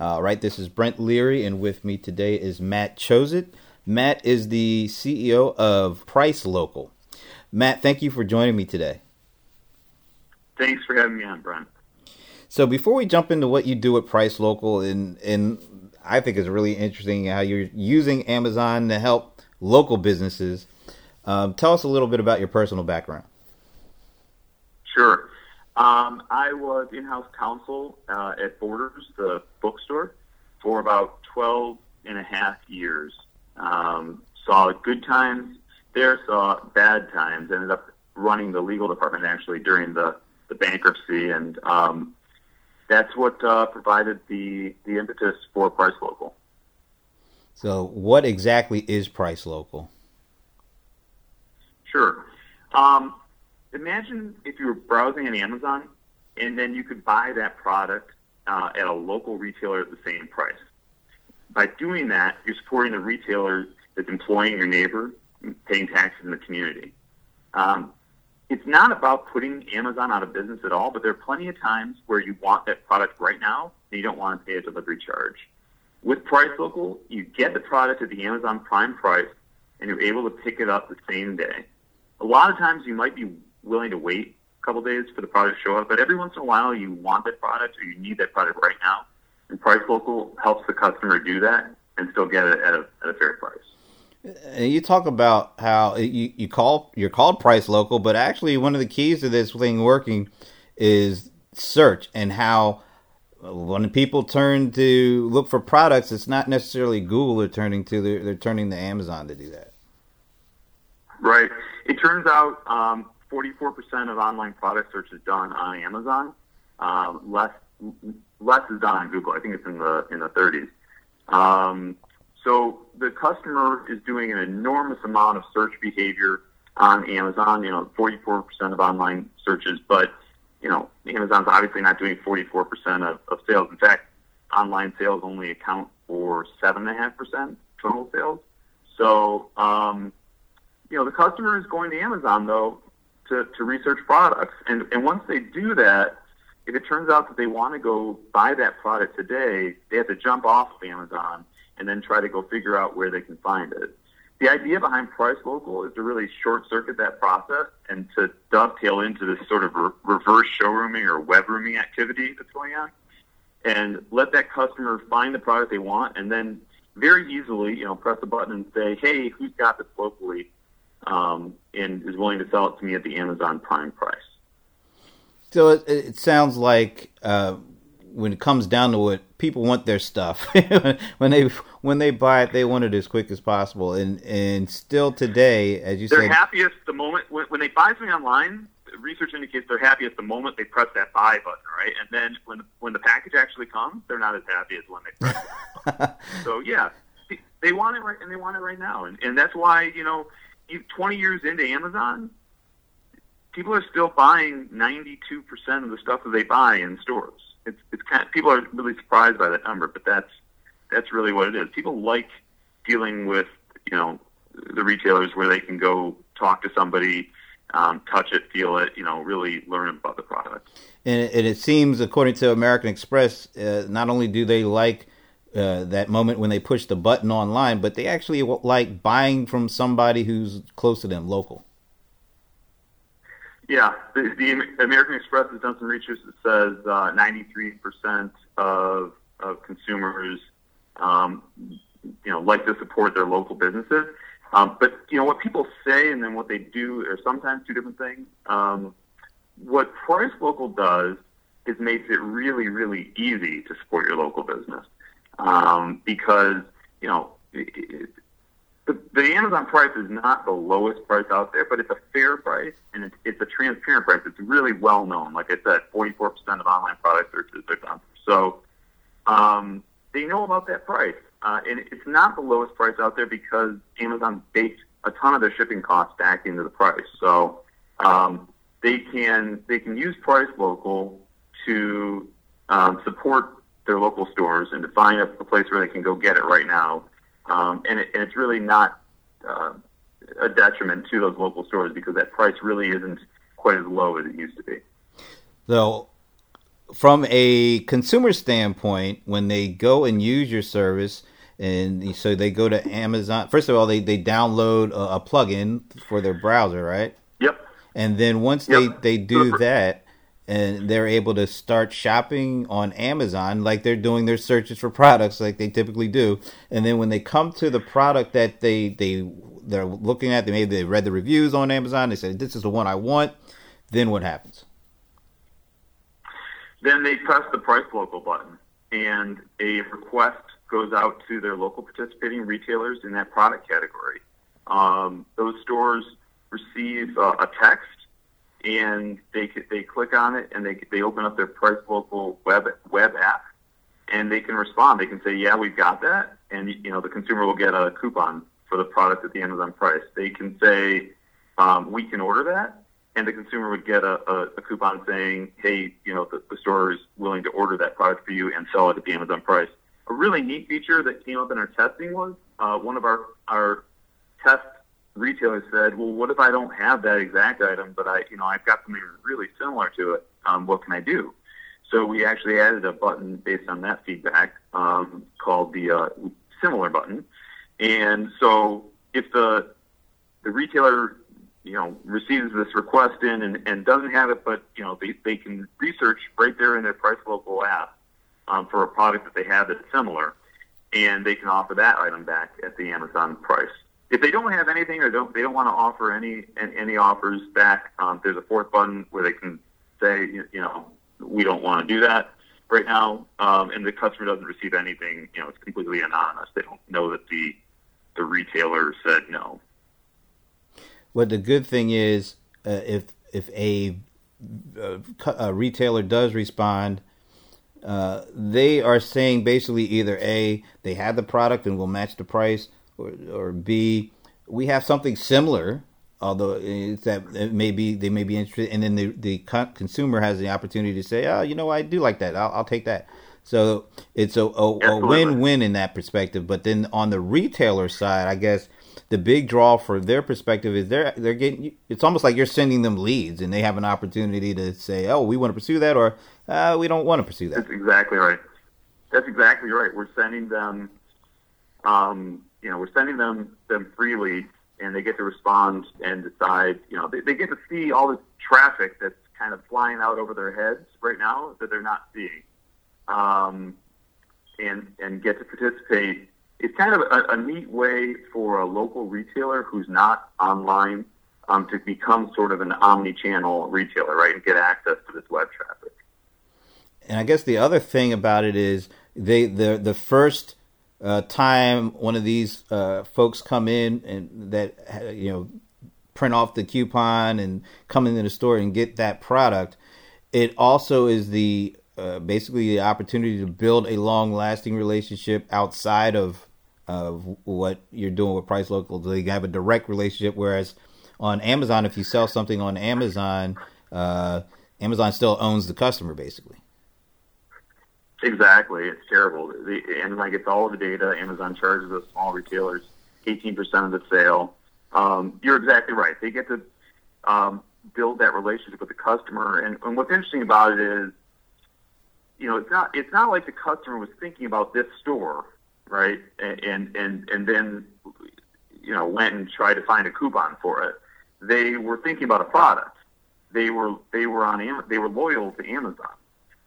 Uh, right, this is Brent Leary, and with me today is Matt Chozit. Matt is the CEO of Price Local. Matt, thank you for joining me today. Thanks for having me on, Brent. So before we jump into what you do at Price Local, and and I think it's really interesting how you're using Amazon to help local businesses. Um, tell us a little bit about your personal background. Sure. Um, I was in-house counsel uh, at Borders, the bookstore, for about 12 and a half years. Um, saw good times there, saw bad times. Ended up running the legal department actually during the, the bankruptcy, and um, that's what uh, provided the the impetus for Price Local. So, what exactly is Price Local? Sure. Um, imagine if you were browsing on Amazon and then you could buy that product uh, at a local retailer at the same price. By doing that, you're supporting the retailer that's employing your neighbor, paying taxes in the community. Um, it's not about putting Amazon out of business at all, but there are plenty of times where you want that product right now and you don't want to pay a delivery charge. With Price Local, you get the product at the Amazon Prime price and you're able to pick it up the same day. A lot of times you might be willing to wait a couple days for the product to show up, but every once in a while you want that product or you need that product right now. And Price Local helps the customer do that and still get it at a, at a fair price. And you talk about how you, you call you're called Price Local, but actually one of the keys to this thing working is search and how when people turn to look for products, it's not necessarily Google they're turning to; they're, they're turning to Amazon to do that. Right. It turns out um, 44% of online product search is done on Amazon. Um, less less is done on Google. I think it's in the in the 30s. Um, so the customer is doing an enormous amount of search behavior on Amazon. You know, 44% of online searches, but you know, Amazon's obviously not doing 44% of, of sales. In fact, online sales only account for seven and a half percent total sales. So, um, you know, the customer is going to Amazon though to, to research products, and and once they do that, if it turns out that they want to go buy that product today, they have to jump off of Amazon and then try to go figure out where they can find it. The idea behind Price Local is to really short circuit that process and to dovetail into this sort of re- reverse showrooming or web rooming activity that's going on and let that customer find the product they want and then very easily, you know, press a button and say, hey, who's got this locally um, and is willing to sell it to me at the Amazon Prime price. So it, it sounds like uh, when it comes down to it, people want their stuff when they when they buy it, they want it as quick as possible. And and still today, as you said they're said, happiest the moment when, when they buy something online. Research indicates they're happiest the moment they press that buy button, right? And then when when the package actually comes, they're not as happy as when they press it. so yeah, they want it right, and they want it right now, and and that's why you know, 20 years into Amazon, people are still buying 92% of the stuff that they buy in stores it's it's kind of, people are really surprised by that number, but that's that's really what it is. People like dealing with you know the retailers where they can go talk to somebody, um, touch it, feel it, you know, really learn about the product. And, it seems, according to American Express, uh, not only do they like uh, that moment when they push the button online, but they actually like buying from somebody who's close to them, local. Yeah, the, the, American Express has done some research that says uh, 93% of, of consumers, um, you know, like to support their local businesses. Um, but you know what people say and then what they do are sometimes two different things. Um, what Price Local does is makes it really, really easy to support your local business um, because you know it, the, the Amazon price is not the lowest price out there, but it's a fair price and it's, it's a transparent price. It's really well known. Like I said, 44% of online product searches are done. So um, they know about that price. Uh, and it's not the lowest price out there because Amazon baked a ton of their shipping costs back into the price. So um, they can they can use Price Local to um, support their local stores and to find a, a place where they can go get it right now um, and, it, and it's really not uh, a detriment to those local stores because that price really isn't quite as low as it used to be. So, from a consumer standpoint, when they go and use your service, and so they go to Amazon. First of all, they, they download a, a plugin for their browser, right? Yep. And then once yep. they, they do that, and they're able to start shopping on Amazon, like they're doing their searches for products, like they typically do. And then when they come to the product that they they they're looking at, they maybe they read the reviews on Amazon, they say this is the one I want. Then what happens? Then they press the price local button, and a request goes out to their local participating retailers in that product category. Um, those stores receive uh, a text, and they they click on it, and they they open up their Price Local web web app, and they can respond. They can say, "Yeah, we've got that," and you know the consumer will get a coupon for the product at the Amazon price. They can say, um, "We can order that," and the consumer would get a, a, a coupon saying, "Hey, you know the, the store is willing to order that product for you and sell it at the Amazon price." a really neat feature that came up in our testing was uh, one of our our test retailers said, "Well, what if I don't have that exact item, but I, you know, I've got something really similar to it? Um, what can I do?" So we actually added a button based on that feedback um, called the uh, similar button. And so if the the retailer you know receives this request in and, and doesn't have it, but you know they, they can research right there in their Price Local app um, for a product that they have that's similar, and they can offer that item back at the Amazon price. If they don't have anything or don't they don't want to offer any any offers back, um, there's a fourth button where they can say you, know we don't want to do that right now, um, and the customer doesn't receive anything. You know, it's completely anonymous. They don't know that the the retailer said no. Well, the good thing is, uh, if if a, a, a retailer does respond, uh, they are saying basically either a they have the product and will match the price, or, or b we have something similar, although it's that it may be they may be interested, and then the the consumer has the opportunity to say, oh, you know, I do like that, I'll, I'll take that. So it's a, a, a win-win in that perspective. But then on the retailer side, I guess the big draw for their perspective is they're they're getting it's almost like you're sending them leads and they have an opportunity to say oh we want to pursue that or uh, we don't want to pursue that that's exactly right that's exactly right we're sending them um, you know we're sending them them freely and they get to respond and decide you know they, they get to see all the traffic that's kind of flying out over their heads right now that they're not seeing um, and and get to participate it's kind of a, a neat way for a local retailer who's not online um, to become sort of an omni-channel retailer, right, and get access to this web traffic. And I guess the other thing about it is they the the first uh, time one of these uh, folks come in and that you know print off the coupon and come into the store and get that product, it also is the uh, basically the opportunity to build a long lasting relationship outside of of what you're doing with Price Local. You have a direct relationship. Whereas on Amazon, if you sell something on Amazon, uh, Amazon still owns the customer basically. Exactly, it's terrible. The, Amazon gets all the data. Amazon charges the small retailers 18% of the sale. Um, you're exactly right. They get to um, build that relationship with the customer. And, and what's interesting about it is, you know, it's not it's not like the customer was thinking about this store right? And and and then you know went and tried to find a coupon for it. They were thinking about a product. They were they were on they were loyal to Amazon.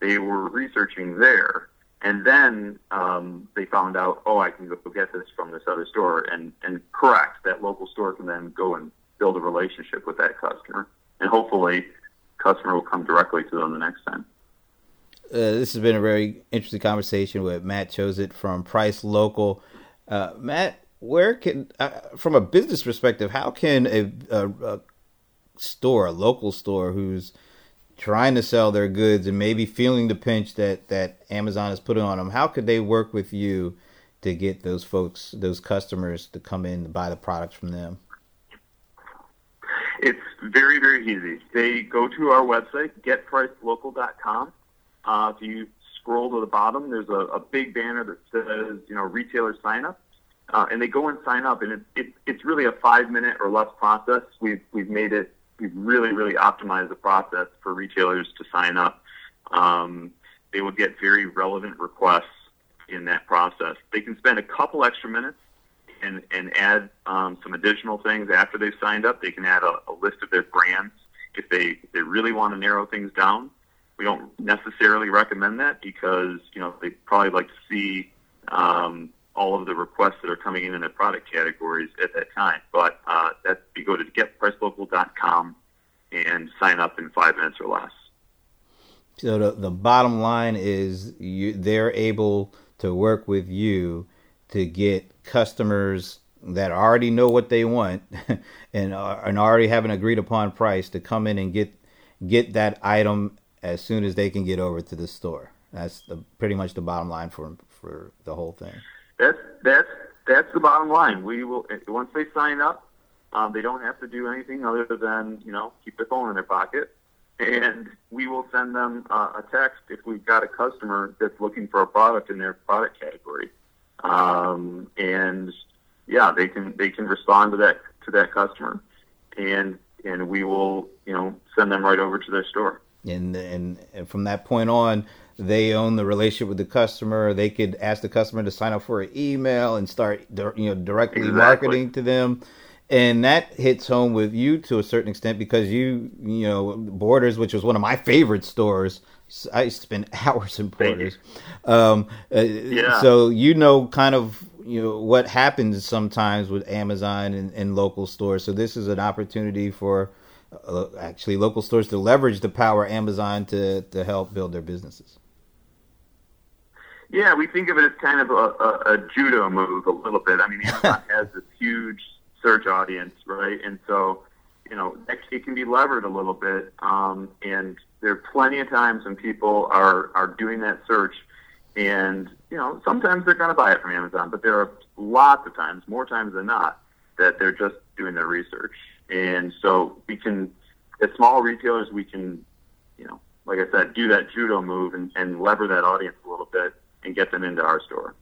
They were researching there, and then um, they found out, oh, I can go get this from this other store, and and correct that local store can then go and build a relationship with that customer, and hopefully, customer will come directly to them the next time. Uh, this has been a very interesting conversation with Matt Chosit from Price Local. Uh, Matt, where can, uh, from a business perspective, how can a, a, a, store, a local store, who's trying to sell their goods and maybe feeling the pinch that that Amazon is putting on them, how could they work with you to get those folks, those customers, to come in to buy the products from them? It's very, very easy. They go to our website, getpricelocal.com uh, if you scroll to the bottom, there's a, a big banner that says, you know, retailer sign up. Uh, and they go and sign up, and it, it, it's really a five minute or less process. We've, we've made it, we've really, really optimized the process for retailers to sign up. Um, they will get very relevant requests in that process. They can spend a couple extra minutes and, and add um, some additional things after they've signed up. They can add a, a list of their brands if they, if they really want to narrow things down. We don't necessarily recommend that because you know they probably like to see um, all of the requests that are coming in in the product categories at that time. But uh, that you go to getpricelocal.com and sign up in five minutes or less. So the, the bottom line is you they're able to work with you to get customers that already know what they want and are, and already have an agreed upon price to come in and get get that item as soon as they can get over to the store. That's the, pretty much the bottom line for for the whole thing. That's that's that's the bottom line. We will once they sign up, um, they don't have to do anything other than you know keep their phone in their pocket and we will send them uh, a text if we've got a customer that's looking for a product in their product category. Um, and yeah, they can they can respond to that to that customer, and and we will you know send them right over to their store. And and, and from that point on, they own the relationship with the customer. They could ask the customer to sign up for an email and start you know directly exactly. marketing to them and that hits home with you to a certain extent because you you know Borders, which was one of my favorite stores. I spend hours in Borders. Um, uh, yeah. So you know kind of you know what happens sometimes with Amazon and, and local stores. So this is an opportunity for uh, actually local stores to leverage the power of Amazon to to help build their businesses. Yeah, we think of it as kind of a, a, a judo move a little bit. I mean, Amazon has this huge search audience, right? And so, you know, it can be levered a little bit. Um, and there are plenty of times when people are, are doing that search and, you know, sometimes they're going to buy it from Amazon, but there are lots of times, more times than not, that they're just doing their research. And so we can, as small retailers, we can, you know, like I said, do that judo move and, and lever that audience a little bit and get them into our store.